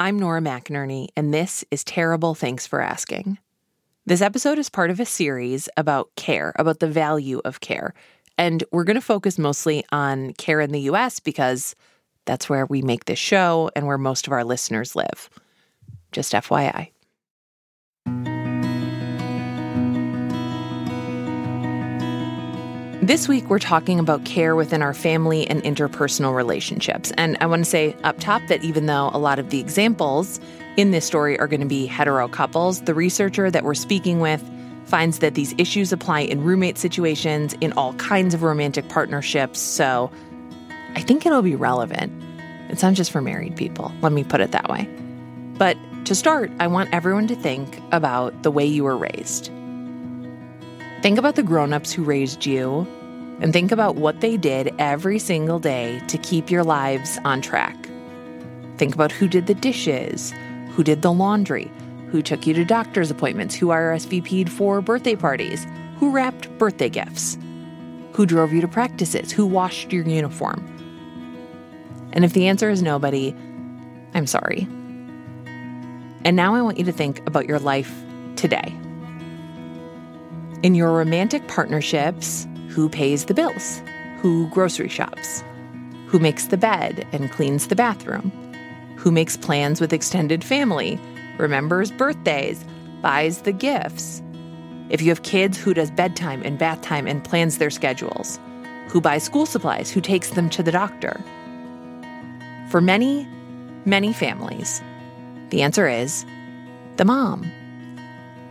I'm Nora McInerny, and this is Terrible Thanks for Asking. This episode is part of a series about care, about the value of care. And we're going to focus mostly on care in the US because that's where we make this show and where most of our listeners live. Just FYI. This week, we're talking about care within our family and interpersonal relationships. And I want to say up top that even though a lot of the examples in this story are going to be hetero couples, the researcher that we're speaking with finds that these issues apply in roommate situations, in all kinds of romantic partnerships. So I think it'll be relevant. It's not just for married people, let me put it that way. But to start, I want everyone to think about the way you were raised. Think about the grown-ups who raised you and think about what they did every single day to keep your lives on track. Think about who did the dishes, who did the laundry, who took you to doctor's appointments, who RSVP'd for birthday parties, who wrapped birthday gifts, who drove you to practices, who washed your uniform. And if the answer is nobody, I'm sorry. And now I want you to think about your life today. In your romantic partnerships, who pays the bills? Who grocery shops? Who makes the bed and cleans the bathroom? Who makes plans with extended family, remembers birthdays, buys the gifts? If you have kids, who does bedtime and bath time and plans their schedules? Who buys school supplies? Who takes them to the doctor? For many, many families, the answer is the mom,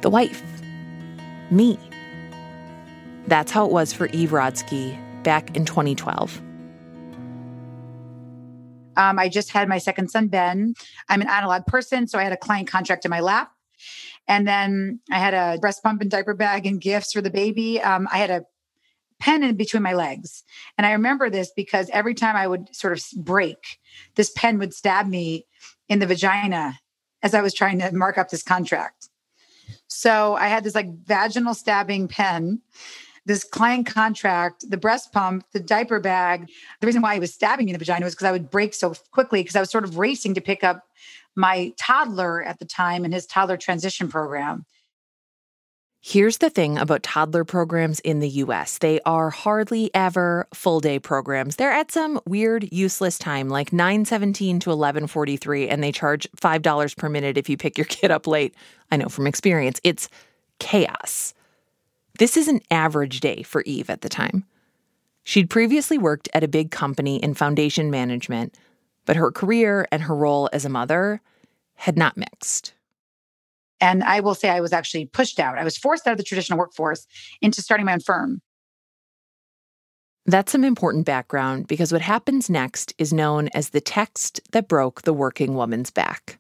the wife, me. That's how it was for Eve Rodsky back in 2012. Um, I just had my second son, Ben. I'm an analog person, so I had a client contract in my lap. And then I had a breast pump and diaper bag and gifts for the baby. Um, I had a pen in between my legs. And I remember this because every time I would sort of break, this pen would stab me in the vagina as I was trying to mark up this contract. So I had this like vaginal stabbing pen this client contract, the breast pump, the diaper bag. The reason why he was stabbing me in the vagina was because I would break so quickly because I was sort of racing to pick up my toddler at the time in his toddler transition program. Here's the thing about toddler programs in the US. They are hardly ever full day programs. They're at some weird useless time like 9:17 to 11:43 and they charge $5 per minute if you pick your kid up late. I know from experience. It's chaos. This is an average day for Eve at the time. She'd previously worked at a big company in foundation management, but her career and her role as a mother had not mixed. And I will say I was actually pushed out. I was forced out of the traditional workforce into starting my own firm. That's some important background because what happens next is known as the text that broke the working woman's back.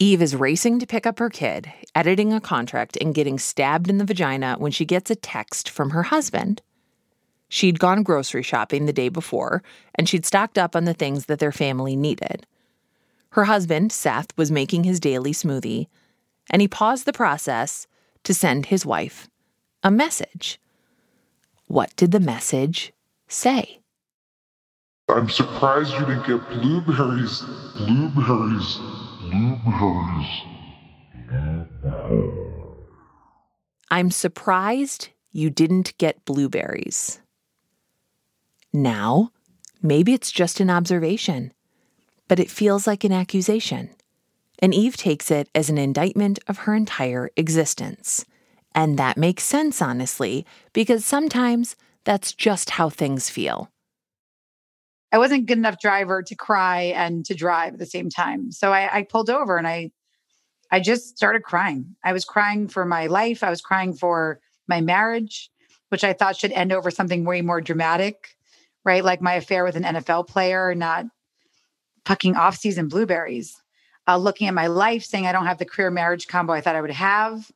Eve is racing to pick up her kid, editing a contract, and getting stabbed in the vagina when she gets a text from her husband. She'd gone grocery shopping the day before, and she'd stocked up on the things that their family needed. Her husband, Seth, was making his daily smoothie, and he paused the process to send his wife a message. What did the message say? I'm surprised you didn't get blueberries. Blueberries. I'm surprised you didn't get blueberries. Now, maybe it's just an observation, but it feels like an accusation. And Eve takes it as an indictment of her entire existence. And that makes sense, honestly, because sometimes that's just how things feel. I wasn't good enough driver to cry and to drive at the same time. So I, I pulled over and I I just started crying. I was crying for my life. I was crying for my marriage, which I thought should end over something way more dramatic, right? Like my affair with an NFL player, not fucking off-season blueberries. Uh, looking at my life, saying I don't have the career marriage combo I thought I would have,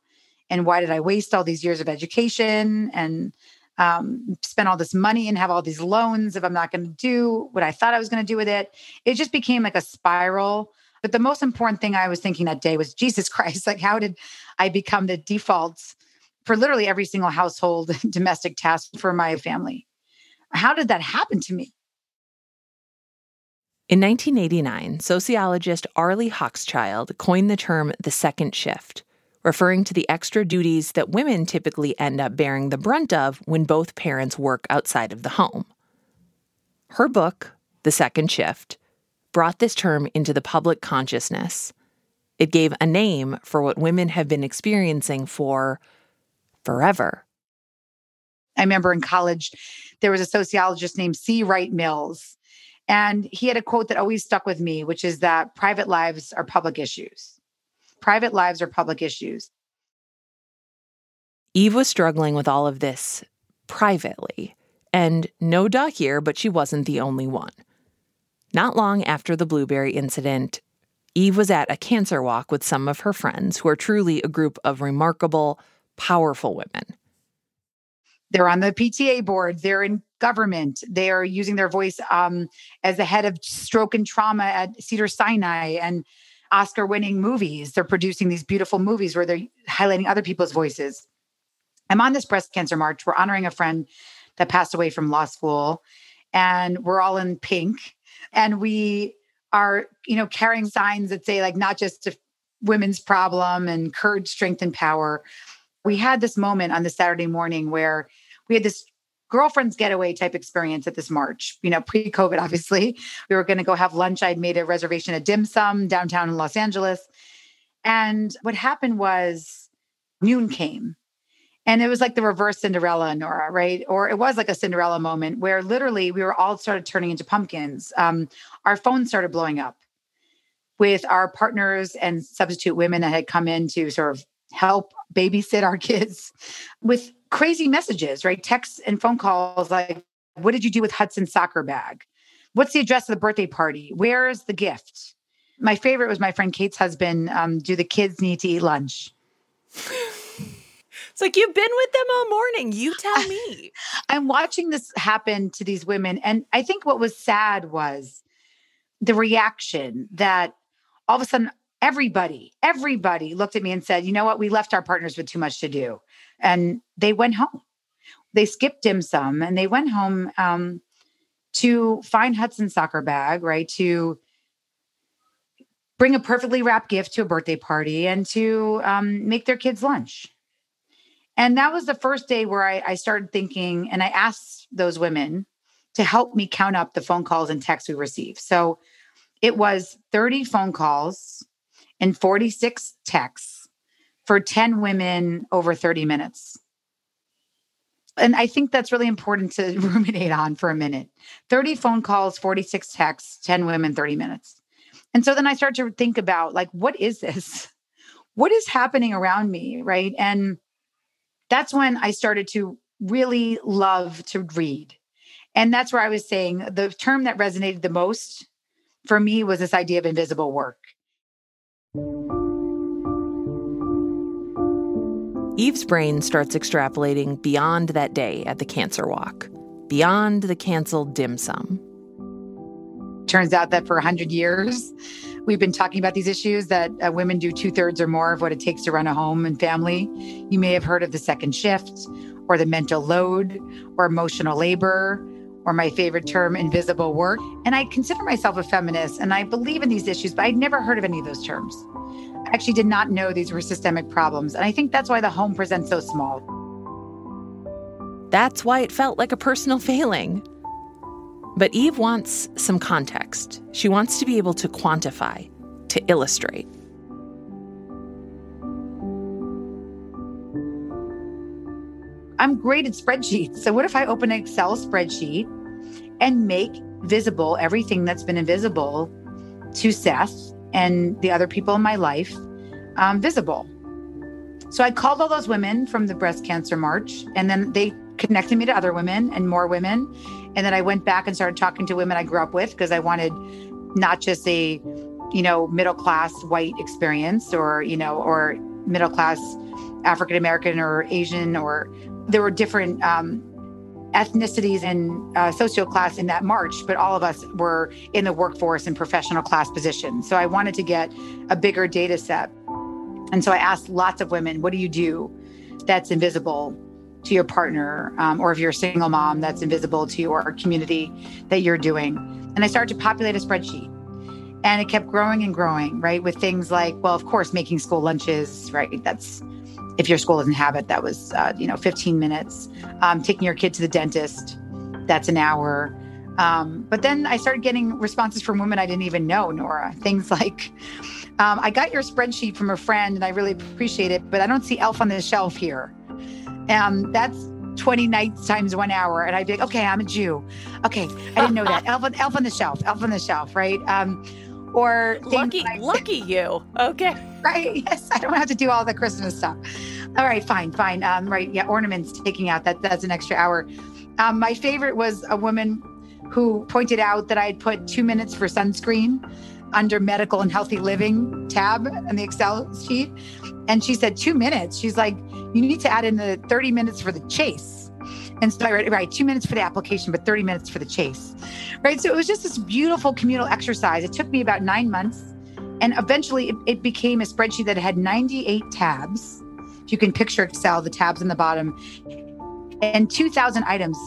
and why did I waste all these years of education and um, spend all this money and have all these loans if I'm not going to do what I thought I was going to do with it. It just became like a spiral. But the most important thing I was thinking that day was Jesus Christ. Like, how did I become the default for literally every single household domestic task for my family? How did that happen to me? In 1989, sociologist Arlie Hochschild coined the term the second shift, referring to the extra duties that women typically end up bearing the brunt of when both parents work outside of the home. Her book, The Second Shift, brought this term into the public consciousness. It gave a name for what women have been experiencing for forever. I remember in college, there was a sociologist named C. Wright Mills, and he had a quote that always stuck with me, which is that private lives are public issues. Private lives are public issues. Eve was struggling with all of this privately. And no duh here, but she wasn't the only one. Not long after the blueberry incident, Eve was at a cancer walk with some of her friends who are truly a group of remarkable, powerful women. They're on the PTA board, they're in government, they are using their voice um, as the head of stroke and trauma at Cedar Sinai and Oscar winning movies. They're producing these beautiful movies where they're highlighting other people's voices. I'm on this breast cancer march. We're honoring a friend that passed away from law school, and we're all in pink. And we are, you know, carrying signs that say, like, not just a women's problem and courage, strength, and power. We had this moment on the Saturday morning where we had this girlfriend's getaway type experience at this march. You know, pre COVID, obviously. We were going to go have lunch. I'd made a reservation at Dim Sum downtown in Los Angeles. And what happened was noon came. And it was like the reverse Cinderella, Nora, right? Or it was like a Cinderella moment where literally we were all started turning into pumpkins. Um, our phones started blowing up with our partners and substitute women that had come in to sort of help babysit our kids with crazy messages, right? Texts and phone calls like, what did you do with Hudson's soccer bag? What's the address of the birthday party? Where is the gift? My favorite was my friend Kate's husband. Um, do the kids need to eat lunch? It's like you've been with them all morning. You tell me. I'm watching this happen to these women. And I think what was sad was the reaction that all of a sudden everybody, everybody looked at me and said, you know what? We left our partners with too much to do and they went home. They skipped dim sum and they went home um, to find Hudson's soccer bag, right? To bring a perfectly wrapped gift to a birthday party and to um, make their kids lunch. And that was the first day where I, I started thinking, and I asked those women to help me count up the phone calls and texts we received. So it was 30 phone calls and 46 texts for 10 women over 30 minutes. And I think that's really important to ruminate on for a minute 30 phone calls, 46 texts, 10 women, 30 minutes. And so then I start to think about like, what is this? What is happening around me? Right. And that's when I started to really love to read. And that's where I was saying the term that resonated the most for me was this idea of invisible work. Eve's brain starts extrapolating beyond that day at the cancer walk, beyond the canceled dim sum. Turns out that for 100 years, we've been talking about these issues that uh, women do two thirds or more of what it takes to run a home and family. You may have heard of the second shift, or the mental load, or emotional labor, or my favorite term, invisible work. And I consider myself a feminist and I believe in these issues, but I'd never heard of any of those terms I actually did not know these were systemic problems. And I think that's why the home presents so small. That's why it felt like a personal failing. But Eve wants some context. She wants to be able to quantify, to illustrate. I'm great at spreadsheets. So, what if I open an Excel spreadsheet and make visible everything that's been invisible to Seth and the other people in my life um, visible. So I called all those women from the breast cancer march, and then they connected me to other women and more women. And then I went back and started talking to women I grew up with because I wanted not just a, you know, middle class white experience or, you know, or middle class African American or Asian, or there were different um, ethnicities and uh, social class in that march, but all of us were in the workforce and professional class positions. So I wanted to get a bigger data set. And so I asked lots of women, what do you do that's invisible to your partner, um, or if you're a single mom, that's invisible to your community that you're doing. And I started to populate a spreadsheet. And it kept growing and growing, right? With things like, well, of course, making school lunches, right? That's if your school doesn't have it, that was, uh, you know, 15 minutes. Um, taking your kid to the dentist, that's an hour. Um, but then I started getting responses from women I didn't even know, Nora. Things like, um, I got your spreadsheet from a friend and I really appreciate it, but I don't see Elf on the Shelf here. Um, that's 20 nights times one hour. And I'd be like, okay, I'm a Jew. Okay, I didn't know that. Elf on, Elf on the Shelf, Elf on the Shelf, right? Um, or lucky, like, lucky you. Okay. Right. Yes. I don't have to do all the Christmas stuff. All right. Fine. Fine. Um, right. Yeah. Ornaments taking out that that's an extra hour. Um, my favorite was a woman who pointed out that I had put two minutes for sunscreen under medical and healthy living tab in the Excel sheet. And she said, two minutes. She's like, you need to add in the 30 minutes for the chase. And so I wrote, right, two minutes for the application, but 30 minutes for the chase. Right. So it was just this beautiful communal exercise. It took me about nine months. And eventually it, it became a spreadsheet that had 98 tabs. If you can picture Excel, the tabs in the bottom, and 2,000 items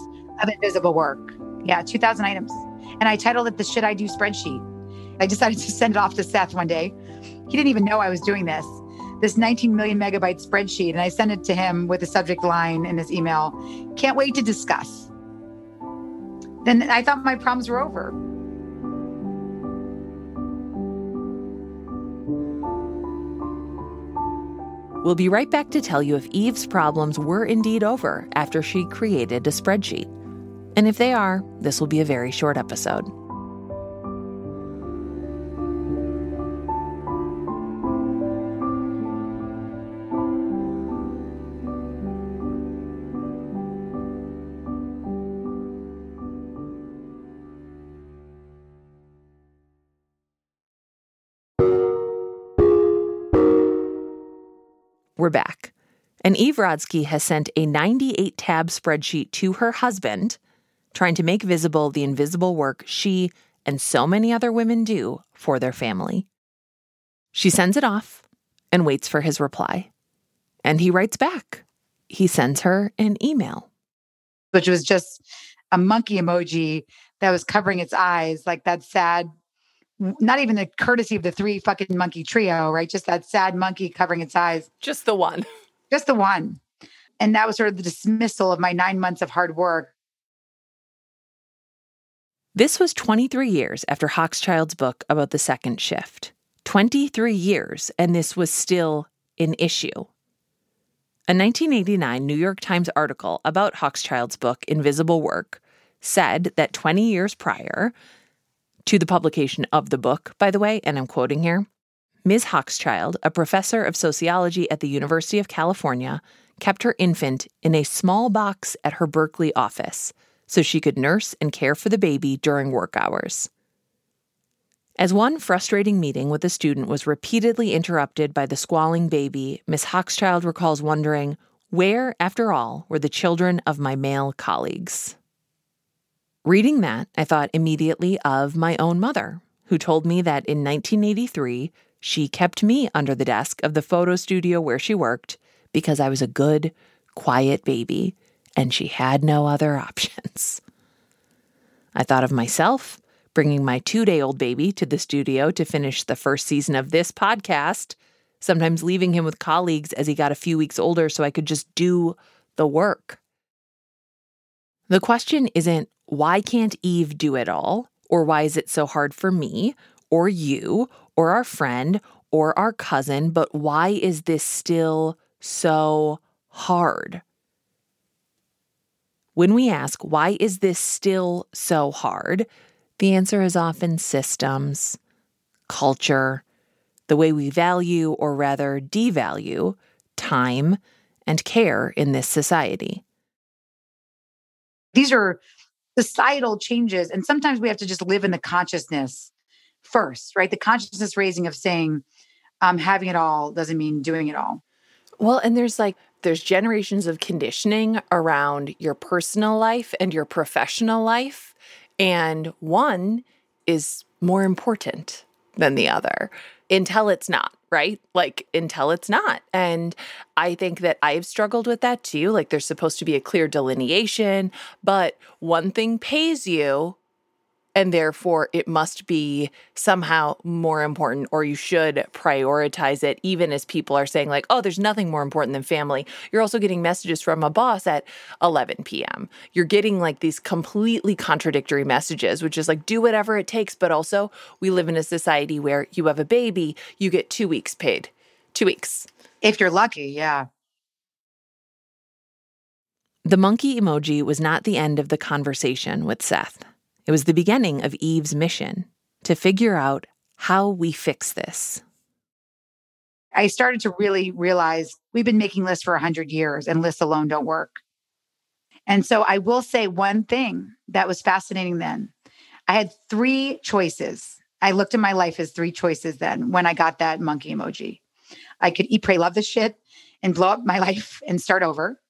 of invisible work. Yeah, 2,000 items. And I titled it the Shit I Do spreadsheet. I decided to send it off to Seth one day. He didn't even know I was doing this. This 19 million megabyte spreadsheet, and I sent it to him with a subject line in his email Can't wait to discuss. Then I thought my problems were over. We'll be right back to tell you if Eve's problems were indeed over after she created a spreadsheet. And if they are, this will be a very short episode. We're back. And Eve Rodsky has sent a 98 tab spreadsheet to her husband, trying to make visible the invisible work she and so many other women do for their family. She sends it off and waits for his reply. And he writes back. He sends her an email, which was just a monkey emoji that was covering its eyes, like that sad not even the courtesy of the three fucking monkey trio, right? Just that sad monkey covering its eyes. Just the one. Just the one. And that was sort of the dismissal of my nine months of hard work. This was 23 years after Hochschild's book about the second shift. 23 years, and this was still an issue. A 1989 New York Times article about Hochschild's book, Invisible Work, said that 20 years prior, to the publication of the book, by the way, and I'm quoting here Ms. Hochschild, a professor of sociology at the University of California, kept her infant in a small box at her Berkeley office so she could nurse and care for the baby during work hours. As one frustrating meeting with a student was repeatedly interrupted by the squalling baby, Miss Hochschild recalls wondering, where, after all, were the children of my male colleagues? Reading that, I thought immediately of my own mother, who told me that in 1983, she kept me under the desk of the photo studio where she worked because I was a good, quiet baby and she had no other options. I thought of myself bringing my two day old baby to the studio to finish the first season of this podcast, sometimes leaving him with colleagues as he got a few weeks older so I could just do the work. The question isn't why can't Eve do it all? Or why is it so hard for me, or you, or our friend, or our cousin? But why is this still so hard? When we ask, why is this still so hard? The answer is often systems, culture, the way we value, or rather devalue, time and care in this society. These are societal changes. And sometimes we have to just live in the consciousness first, right? The consciousness raising of saying, um, having it all doesn't mean doing it all. Well, and there's like, there's generations of conditioning around your personal life and your professional life. And one is more important than the other until it's not, right? Like until it's not. And I think that I've struggled with that too. Like there's supposed to be a clear delineation, but one thing pays you and therefore it must be somehow more important or you should prioritize it even as people are saying like oh there's nothing more important than family. You're also getting messages from a boss at 11 p.m you're getting like these completely contradictory messages which is like do whatever it takes but also we live in a society where you have a baby you get 2 weeks paid. 2 weeks. If you're lucky yeah. The monkey emoji was not the end of the conversation with Seth. It was the beginning of Eve's mission to figure out how we fix this. I started to really realize we've been making lists for 100 years and lists alone don't work. And so I will say one thing that was fascinating then. I had three choices. I looked at my life as three choices then when I got that monkey emoji. I could eat, pray, love this shit and blow up my life and start over.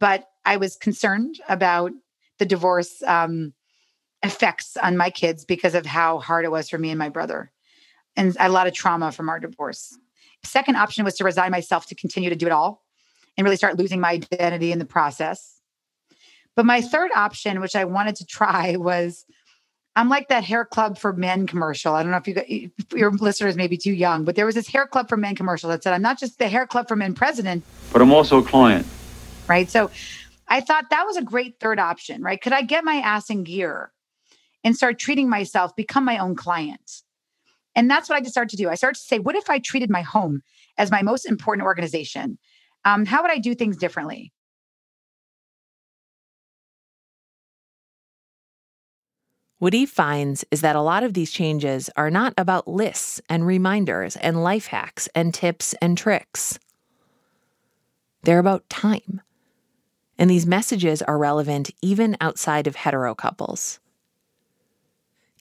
But I was concerned about the divorce um, effects on my kids because of how hard it was for me and my brother and a lot of trauma from our divorce. Second option was to resign myself to continue to do it all and really start losing my identity in the process. But my third option, which I wanted to try, was I'm like that hair club for men commercial. I don't know if you if your listeners may be too young, but there was this hair club for men commercial that said, I'm not just the hair club for men president, but I'm also a client. Right. So I thought that was a great third option, right? Could I get my ass in gear and start treating myself, become my own client. And that's what I just started to do. I started to say, what if I treated my home as my most important organization? Um, how would I do things differently? What he finds is that a lot of these changes are not about lists and reminders and life hacks and tips and tricks. They're about time. And these messages are relevant even outside of hetero couples.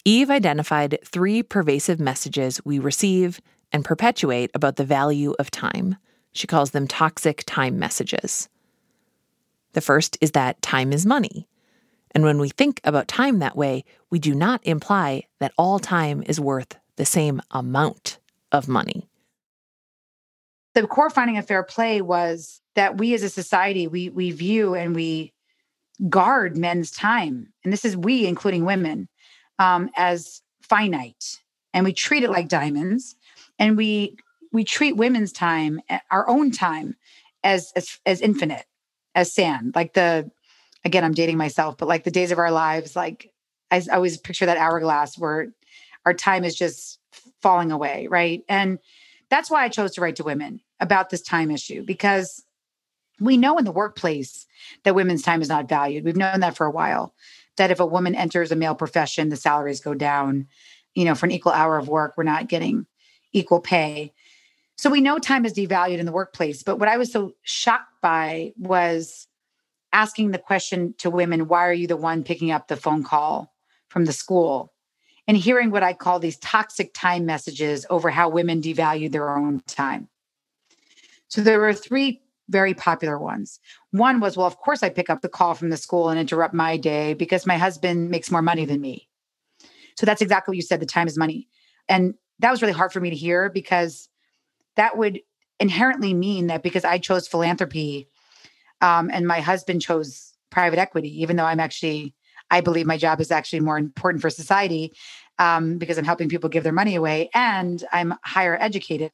Eve identified three pervasive messages we receive and perpetuate about the value of time. She calls them toxic time messages. The first is that time is money. And when we think about time that way, we do not imply that all time is worth the same amount of money. The core finding of fair play was that we as a society, we, we view and we guard men's time. And this is we, including women um, as finite and we treat it like diamonds and we we treat women's time our own time as as, as infinite as sand like the again i'm dating myself but like the days of our lives like I always picture that hourglass where our time is just falling away right? And that's why i chose to write to women about this time issue because we know in the workplace that women's time is not valued. We've known that for a while that if a woman enters a male profession, the salaries go down. You know, for an equal hour of work, we're not getting equal pay. So we know time is devalued in the workplace. But what I was so shocked by was asking the question to women, why are you the one picking up the phone call from the school? And hearing what I call these toxic time messages over how women devalue their own time. So there were three very popular ones. One was, well, of course, I pick up the call from the school and interrupt my day because my husband makes more money than me. So that's exactly what you said the time is money. And that was really hard for me to hear because that would inherently mean that because I chose philanthropy um, and my husband chose private equity, even though I'm actually, I believe my job is actually more important for society um, because I'm helping people give their money away and I'm higher educated,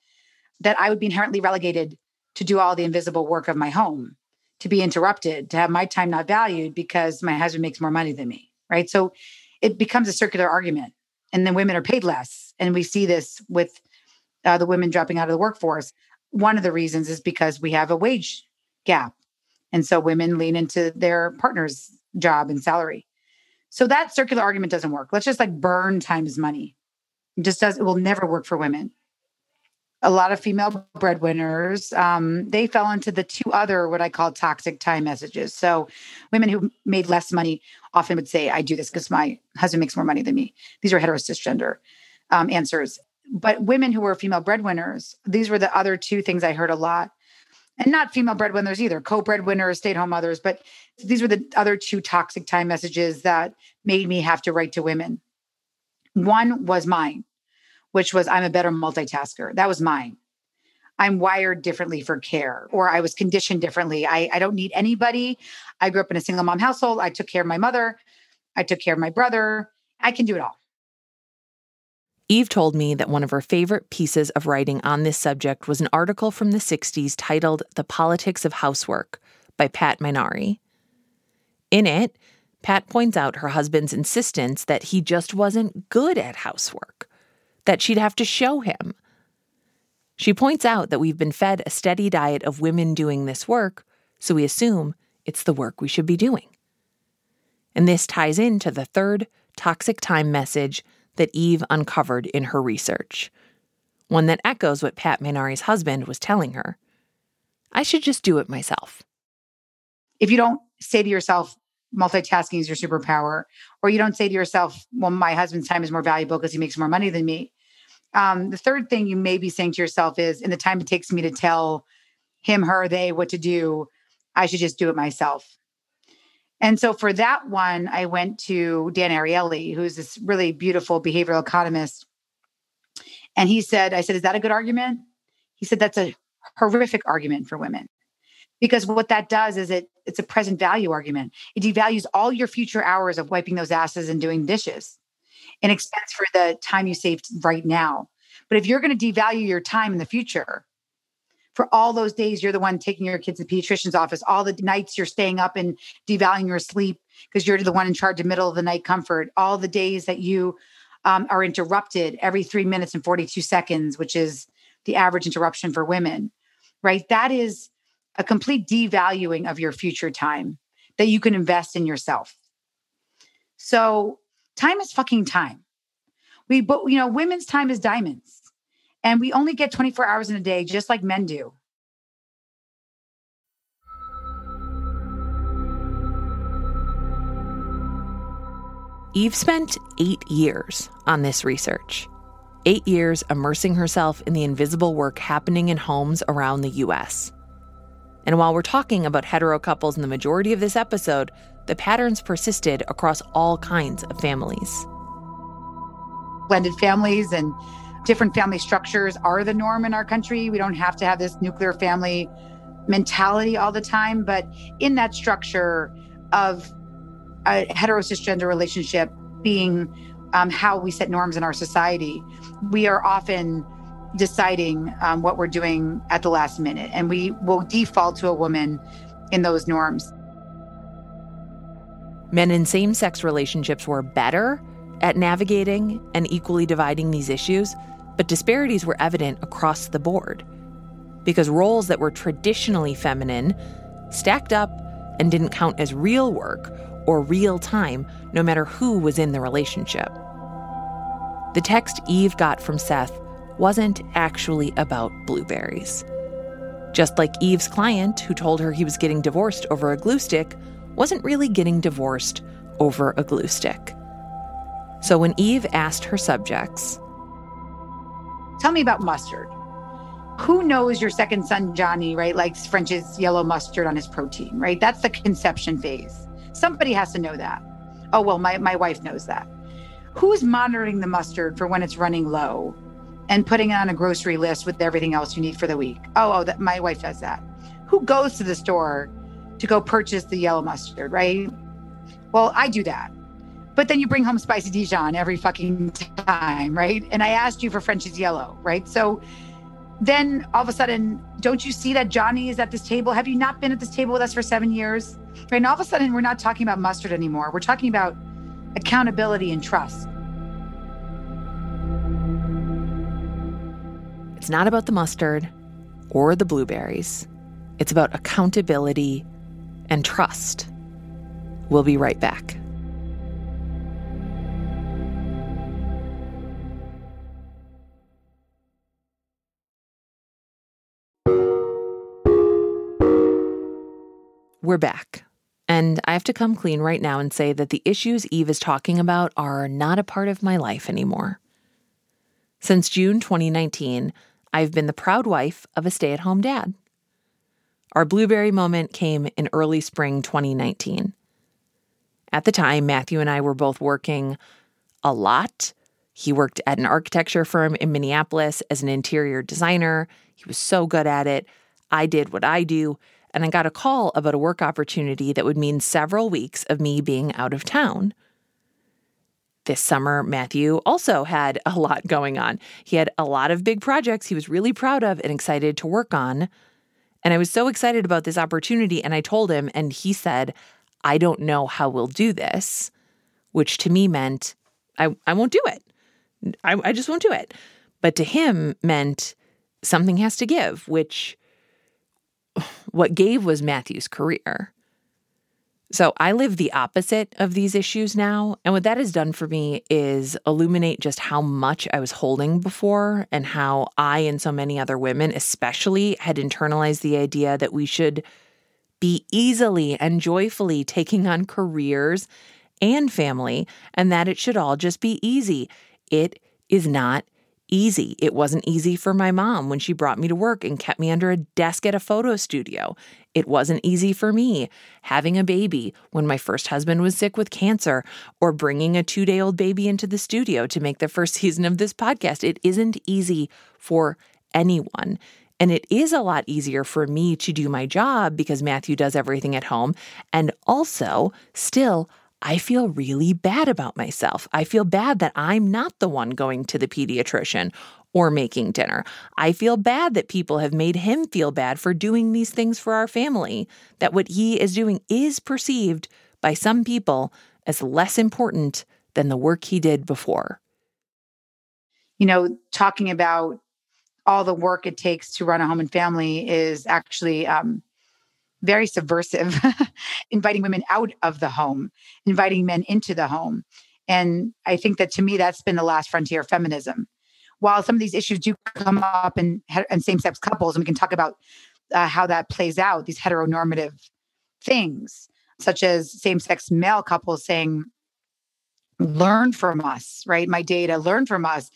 that I would be inherently relegated to do all the invisible work of my home, to be interrupted, to have my time not valued because my husband makes more money than me. Right. So it becomes a circular argument. And then women are paid less. And we see this with uh, the women dropping out of the workforce. One of the reasons is because we have a wage gap. And so women lean into their partner's job and salary. So that circular argument doesn't work. Let's just like burn times money. It just does, it will never work for women a lot of female breadwinners, um, they fell into the two other what I call toxic time messages. So women who made less money often would say, I do this because my husband makes more money than me. These are hetero cisgender um, answers. But women who were female breadwinners, these were the other two things I heard a lot. And not female breadwinners either, co breadwinners, stay at home mothers. But these were the other two toxic time messages that made me have to write to women. One was mine which was I'm a better multitasker. That was mine. I'm wired differently for care or I was conditioned differently. I, I don't need anybody. I grew up in a single mom household. I took care of my mother. I took care of my brother. I can do it all. Eve told me that one of her favorite pieces of writing on this subject was an article from the 60s titled The Politics of Housework by Pat Mainardi. In it, Pat points out her husband's insistence that he just wasn't good at housework, that she'd have to show him. She points out that we've been fed a steady diet of women doing this work, so we assume it's the work we should be doing. And this ties into the third toxic time message that Eve uncovered in her research, one that echoes what Pat Mainardi's husband was telling her. I should just do it myself. If you don't say to yourself, multitasking is your superpower, or you don't say to yourself, well, my husband's time is more valuable because he makes more money than me. Um, the third thing you may be saying to yourself is, in the time it takes me to tell him, her, they what to do, I should just do it myself. And so for that one, I went to Dan Ariely, who's this really beautiful behavioral economist. And he said, I said, is that a good argument? He said, that's a horrific argument for women. Because what that does is it it's a present value argument. It devalues all your future hours of wiping those asses and doing dishes in expense for the time you saved right now. But if you're going to devalue your time in the future, for all those days you're the one taking your kids to the pediatrician's office all the nights you're staying up and devaluing your sleep because you're the one in charge of middle of the night comfort all the days that you um, are interrupted every three minutes and 42 seconds which is the average interruption for women right that is a complete devaluing of your future time that you can invest in yourself so time is fucking time we but you know women's time is diamonds and we only get 24 hours in a day, just like men do. Eve spent eight years on this research. Eight years immersing herself in the invisible work happening in homes around the US. And while we're talking about hetero couples in the majority of this episode, the patterns persisted across all kinds of families. Blended families and different family structures are the norm in our country. We don't have to have this nuclear family mentality all the time, but in that structure of a hetero gender relationship being um, how we set norms in our society, we are often deciding um, what we're doing at the last minute, and we will default to a woman in those norms. Men in same sex relationships were better at navigating and equally dividing these issues but disparities were evident across the board because roles that were traditionally feminine stacked up and didn't count as real work or real time, no matter who was in the relationship. The text Eve got from Seth wasn't actually about blueberries. Just like Eve's client, who told her he was getting divorced over a glue stick, wasn't really getting divorced over a glue stick. So when Eve asked her subjects, Tell me about mustard. Who knows your second son, Johnny, right, likes French's yellow mustard on his protein, right? That's the conception phase. Somebody has to know that. Oh, well, my, my wife knows that. Who's monitoring the mustard for when it's running low and putting it on a grocery list with everything else you need for the week? Oh, oh, that my wife does that. Who goes to the store to go purchase the yellow mustard, right? Well, I do that. But then you bring home spicy Dijon every fucking time, right? And I asked you for French's yellow, right? So then all of a sudden, don't you see that Johnny is at this table? Have you not been at this table with us for seven years? Right. And all of a sudden, we're not talking about mustard anymore. We're talking about accountability and trust. It's not about the mustard or the blueberries. It's about accountability and trust. We'll be right back. We're back. And I have to come clean right now and say that the issues Eve is talking about are not a part of my life anymore. Since June 2019, I've been the proud wife of a stay at home dad. Our blueberry moment came in early spring 2019. At the time, Matthew and I were both working a lot. He worked at an architecture firm in Minneapolis as an interior designer. He was so good at it. I did what I do, and I got a call about a work opportunity that would mean several weeks of me being out of town. This summer, Matthew also had a lot going on. He had a lot of big projects he was really proud of and excited to work on. And I was so excited about this opportunity. And I told him, and he said, I don't know how we'll do this, which to me meant I, I won't do it. I, I just won't do it. But to him meant something has to give, which what gave was Matthew's career. So I live the opposite of these issues now. And what that has done for me is illuminate just how much I was holding before and how I and so many other women, especially, had internalized the idea that we should be easily and joyfully taking on careers and family and that it should all just be easy. It is not easy. It wasn't easy for my mom when she brought me to work and kept me under a desk at a photo studio. It wasn't easy for me having a baby when my first husband was sick with cancer or bringing a two day old baby into the studio to make the first season of this podcast. It isn't easy for anyone. And it is a lot easier for me to do my job because Matthew does everything at home. And also, still, I feel really bad about myself. I feel bad that I'm not the one going to the pediatrician or making dinner. I feel bad that people have made him feel bad for doing these things for our family, that what he is doing is perceived by some people as less important than the work he did before. You know, talking about all the work it takes to run a home and family is actually um, very subversive, inviting women out of the home, inviting men into the home. And I think that to me, that's been the last frontier of feminism. While some of these issues do come up in, in same sex couples, and we can talk about uh, how that plays out, these heteronormative things, such as same sex male couples saying, learn from us, right? My data, learn from us.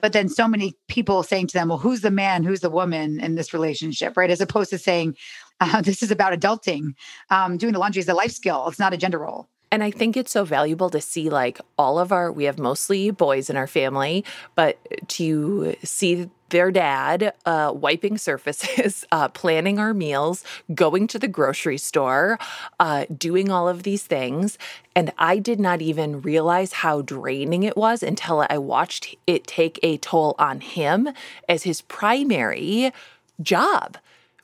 But then so many people saying to them, well, who's the man? Who's the woman in this relationship, right? As opposed to saying, uh, this is about adulting. Um, doing the laundry is a life skill, it's not a gender role. And I think it's so valuable to see like all of our, we have mostly boys in our family, but to see their dad uh, wiping surfaces, uh, planning our meals, going to the grocery store, uh, doing all of these things. And I did not even realize how draining it was until I watched it take a toll on him as his primary job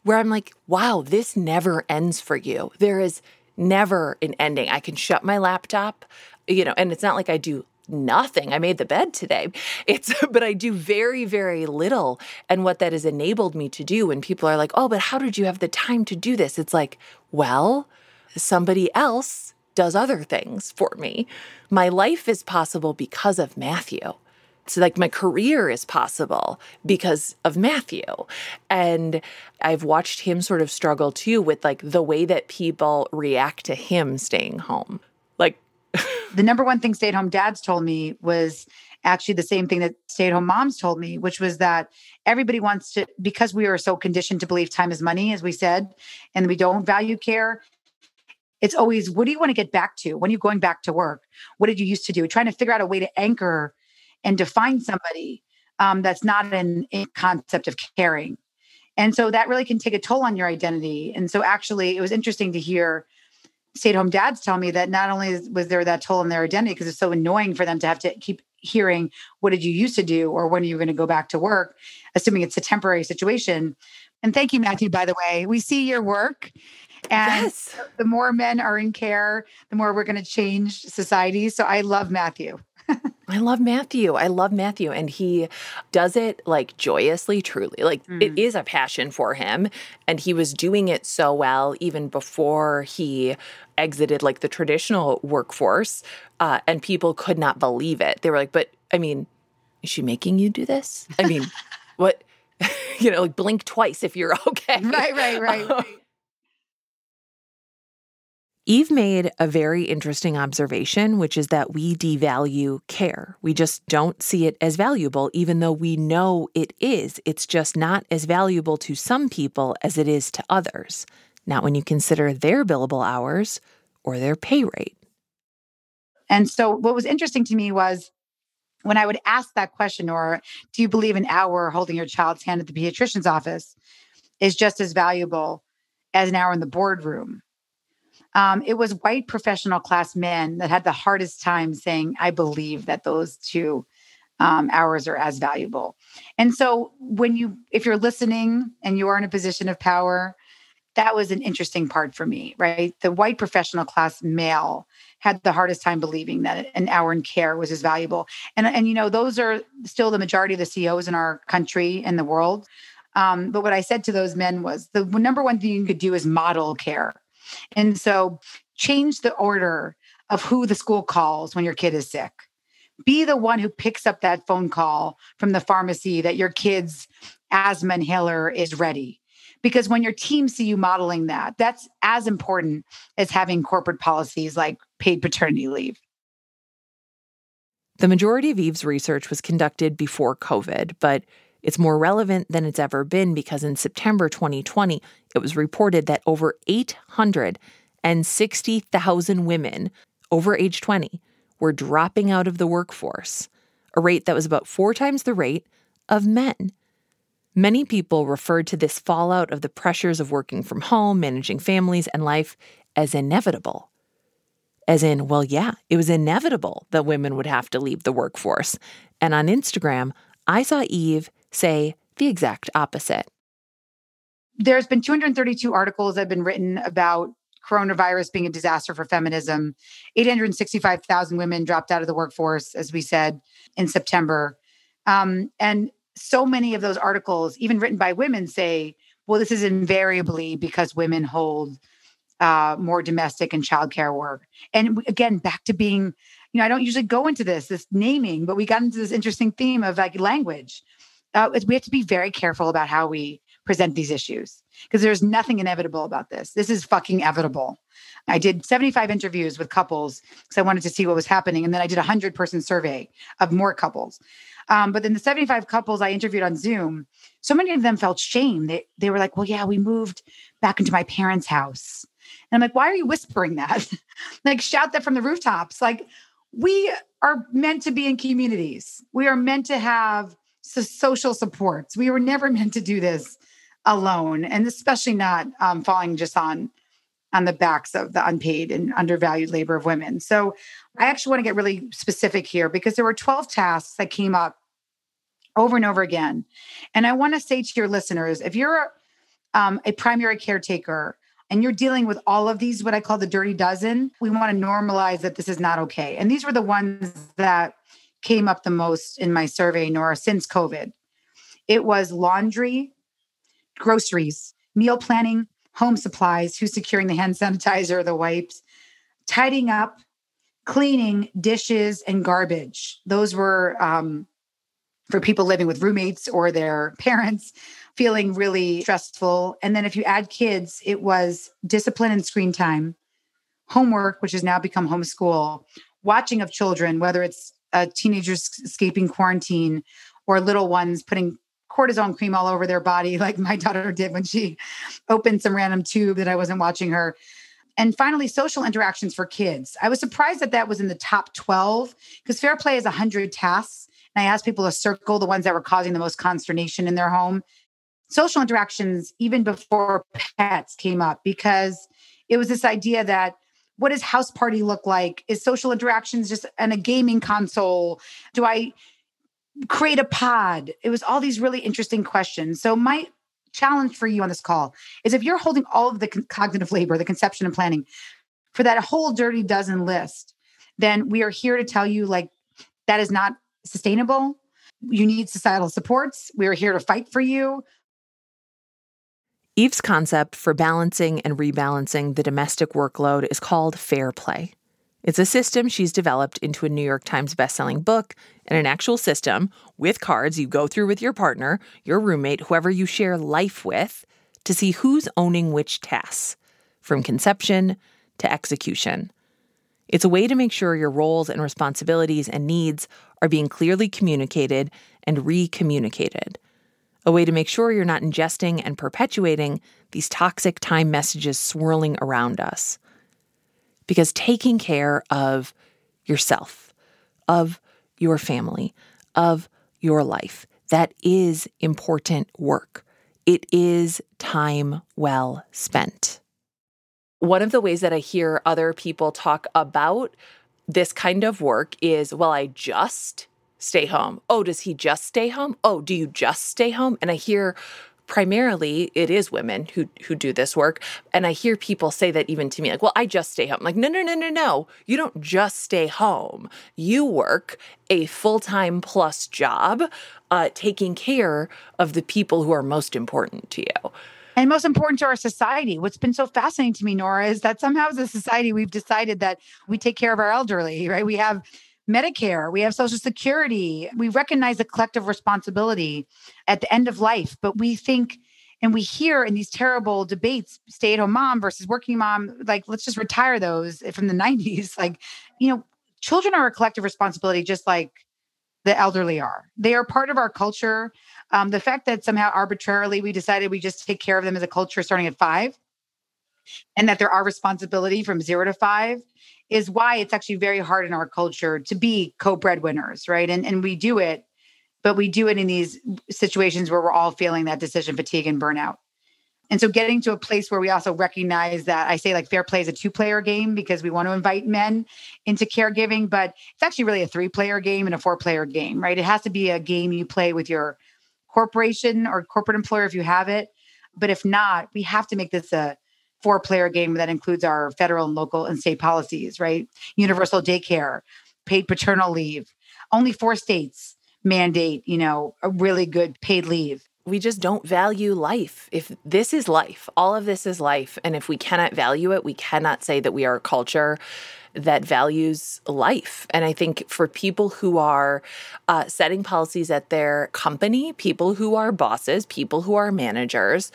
where I'm like, wow, this never ends for you. There is never an ending. I can shut my laptop, you know, and it's not like I do nothing. I made the bed today. It's but I do very very little and what that has enabled me to do when people are like, "Oh, but how did you have the time to do this?" It's like, "Well, somebody else does other things for me. My life is possible because of Matthew." So, like, my career is possible because of Matthew. And I've watched him sort of struggle too with like the way that people react to him staying home. Like, the number one thing stay at home dads told me was actually the same thing that stay at home moms told me, which was that everybody wants to, because we are so conditioned to believe time is money, as we said, and we don't value care. It's always, what do you want to get back to? When are you going back to work? What did you used to do? Trying to figure out a way to anchor and define somebody um, that's not an, a concept of caring. And so that really can take a toll on your identity. And so actually, it was interesting to hear stay at home dads tell me that not only was there that toll on their identity, because it's so annoying for them to have to keep hearing, what did you used to do? Or when are you going to go back to work? Assuming it's a temporary situation. And thank you, Matthew, by the way. We see your work. And yes. the more men are in care, the more we're going to change society. So I love Matthew. I love Matthew. I love Matthew. And he does it like joyously, truly. Like mm. it is a passion for him. And he was doing it so well even before he exited like the traditional workforce. Uh, and people could not believe it. They were like, but I mean, is she making you do this? I mean, what? you know, like blink twice if you're okay. Right, right, right. Um, Eve made a very interesting observation, which is that we devalue care. We just don't see it as valuable, even though we know it is. It's just not as valuable to some people as it is to others. Not when you consider their billable hours or their pay rate. And so, what was interesting to me was when I would ask that question, or do you believe an hour holding your child's hand at the pediatrician's office is just as valuable as an hour in the boardroom? Um, it was white professional class men that had the hardest time saying, I believe that those two um, hours are as valuable. And so, when you, if you're listening and you are in a position of power, that was an interesting part for me, right? The white professional class male had the hardest time believing that an hour in care was as valuable. And, and you know, those are still the majority of the CEOs in our country and the world. Um, but what I said to those men was the number one thing you could do is model care. And so change the order of who the school calls when your kid is sick. Be the one who picks up that phone call from the pharmacy that your kid's asthma inhaler is ready because when your team see you modeling that that's as important as having corporate policies like paid paternity leave the majority of eve's research was conducted before covid but it's more relevant than it's ever been because in september 2020 it was reported that over 860,000 women over age 20 were dropping out of the workforce a rate that was about four times the rate of men Many people referred to this fallout of the pressures of working from home, managing families, and life as inevitable. As in, well, yeah, it was inevitable that women would have to leave the workforce. And on Instagram, I saw Eve say the exact opposite. There's been 232 articles that have been written about coronavirus being a disaster for feminism. 865,000 women dropped out of the workforce, as we said in September. Um, and so many of those articles, even written by women, say, well, this is invariably because women hold uh, more domestic and childcare work. And again, back to being, you know, I don't usually go into this, this naming, but we got into this interesting theme of like language. Uh, we have to be very careful about how we present these issues because there's nothing inevitable about this. This is fucking inevitable. I did 75 interviews with couples because I wanted to see what was happening. And then I did a 100 person survey of more couples. Um, but then the 75 couples I interviewed on Zoom, so many of them felt shame. They, they were like, well, yeah, we moved back into my parents' house. And I'm like, why are you whispering that? like, shout that from the rooftops. Like, we are meant to be in communities. We are meant to have so social supports. We were never meant to do this alone, and especially not um, falling just on on the backs of the unpaid and undervalued labor of women. So I actually want to get really specific here because there were 12 tasks that came up over and over again. And I want to say to your listeners if you're um, a primary caretaker and you're dealing with all of these, what I call the dirty dozen, we want to normalize that this is not okay. And these were the ones that came up the most in my survey, Nora, since COVID. It was laundry, groceries, meal planning, home supplies, who's securing the hand sanitizer, the wipes, tidying up, cleaning, dishes, and garbage. Those were um, for people living with roommates or their parents feeling really stressful. And then if you add kids, it was discipline and screen time, homework, which has now become homeschool, watching of children, whether it's teenagers escaping quarantine or little ones putting cortisone cream all over their body, like my daughter did when she opened some random tube that I wasn't watching her. And finally, social interactions for kids. I was surprised that that was in the top 12 because Fair Play is 100 tasks. And I asked people to circle the ones that were causing the most consternation in their home. Social interactions, even before pets came up, because it was this idea that what does house party look like? Is social interactions just and a gaming console? Do I create a pod? It was all these really interesting questions. So, my challenge for you on this call is if you're holding all of the cognitive labor, the conception and planning for that whole dirty dozen list, then we are here to tell you like that is not sustainable. You need societal supports. We are here to fight for you. Eve's concept for balancing and rebalancing the domestic workload is called fair play. It's a system she's developed into a New York Times bestselling book and an actual system with cards you go through with your partner, your roommate, whoever you share life with, to see who's owning which tasks, from conception to execution. It's a way to make sure your roles and responsibilities and needs are being clearly communicated and re-communicated. A way to make sure you're not ingesting and perpetuating these toxic time messages swirling around us because taking care of yourself, of your family, of your life. That is important work. It is time well spent. One of the ways that I hear other people talk about this kind of work is well, I just stay home. Oh, does he just stay home? Oh, do you just stay home? And I hear primarily it is women who who do this work and i hear people say that even to me like well i just stay home I'm like no no no no no you don't just stay home you work a full-time plus job uh, taking care of the people who are most important to you and most important to our society. What's been so fascinating to me, Nora, is that somehow as a society, we've decided that we take care of our elderly, right? We have Medicare, we have Social Security, we recognize the collective responsibility at the end of life, but we think and we hear in these terrible debates stay at home mom versus working mom like let's just retire those from the 90s like you know children are a collective responsibility just like the elderly are. They are part of our culture. Um, the fact that somehow arbitrarily we decided we just take care of them as a culture starting at five and that there are responsibility from zero to five is why it's actually very hard in our culture to be co-breadwinners, right? And and we do it, but we do it in these situations where we're all feeling that decision fatigue and burnout. And so getting to a place where we also recognize that I say like fair play is a two-player game because we want to invite men into caregiving, but it's actually really a three-player game and a four-player game, right? It has to be a game you play with your corporation or corporate employer if you have it. But if not, we have to make this a four player game that includes our federal and local and state policies, right? Universal daycare, paid paternal leave. Only four states mandate, you know, a really good paid leave. We just don't value life. If this is life, all of this is life. And if we cannot value it, we cannot say that we are a culture that values life. And I think for people who are uh, setting policies at their company, people who are bosses, people who are managers,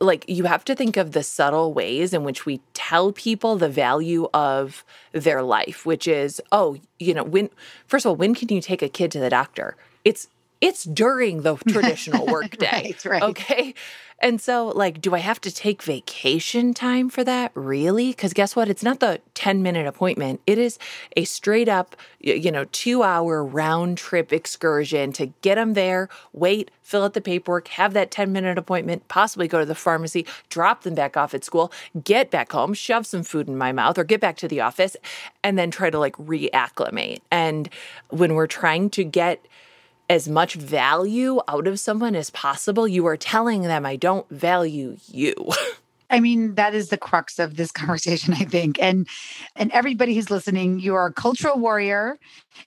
like you have to think of the subtle ways in which we tell people the value of their life which is oh you know when first of all when can you take a kid to the doctor? It's it's during the traditional workday right, right. okay and so, like, do I have to take vacation time for that? Really? Because guess what? It's not the 10 minute appointment. It is a straight up, you know, two hour round trip excursion to get them there, wait, fill out the paperwork, have that 10 minute appointment, possibly go to the pharmacy, drop them back off at school, get back home, shove some food in my mouth, or get back to the office, and then try to like reacclimate. And when we're trying to get, as much value out of someone as possible, you are telling them, I don't value you. I mean, that is the crux of this conversation, I think. And and everybody who's listening, you are a cultural warrior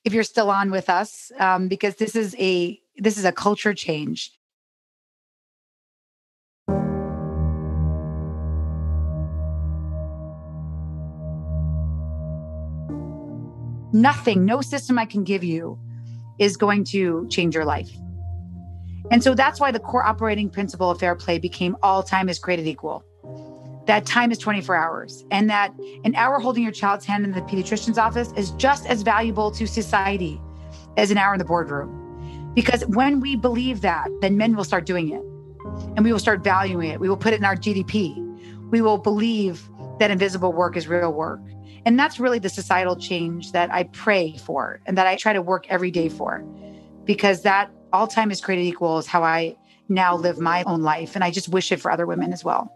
if you're still on with us, um, because this is a this is a culture change. Nothing, no system I can give you is going to change your life. And so that's why the core operating principle of fair play became all time is created equal. That time is 24 hours, and that an hour holding your child's hand in the pediatrician's office is just as valuable to society as an hour in the boardroom. Because when we believe that, then men will start doing it and we will start valuing it. We will put it in our GDP. We will believe that invisible work is real work. And that's really the societal change that I pray for and that I try to work every day for because that all time is created equal is how I now live my own life. And I just wish it for other women as well.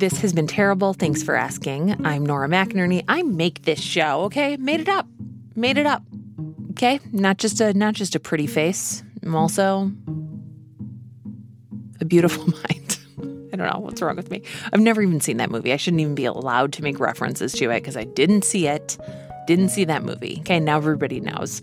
This has been terrible. Thanks for asking. I'm Nora McInerny. I make this show, okay? Made it up. Made it up. Okay? Not just a not just a pretty face. I'm also a beautiful mind. I don't know what's wrong with me. I've never even seen that movie. I shouldn't even be allowed to make references to it because I didn't see it. Didn't see that movie. Okay, now everybody knows.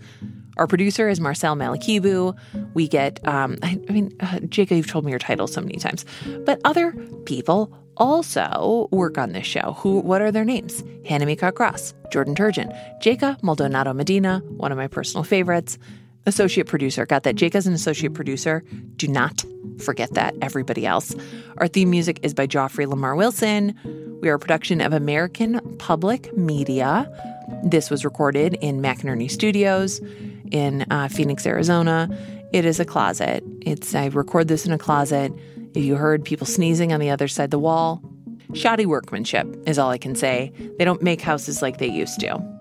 Our producer is Marcel Malekebu. We get, um, I, I mean, uh, Jacob, you've told me your title so many times, but other people also work on this show. Who? What are their names? Hannah Mika Cross, Jordan Turgeon, Jacob Maldonado Medina, one of my personal favorites. Associate producer. Got that. Jake as an associate producer. Do not forget that, everybody else. Our theme music is by Joffrey Lamar Wilson. We are a production of American Public Media. This was recorded in McInerny Studios in uh, Phoenix, Arizona. It is a closet. It's I record this in a closet. If you heard people sneezing on the other side the wall, shoddy workmanship is all I can say. They don't make houses like they used to.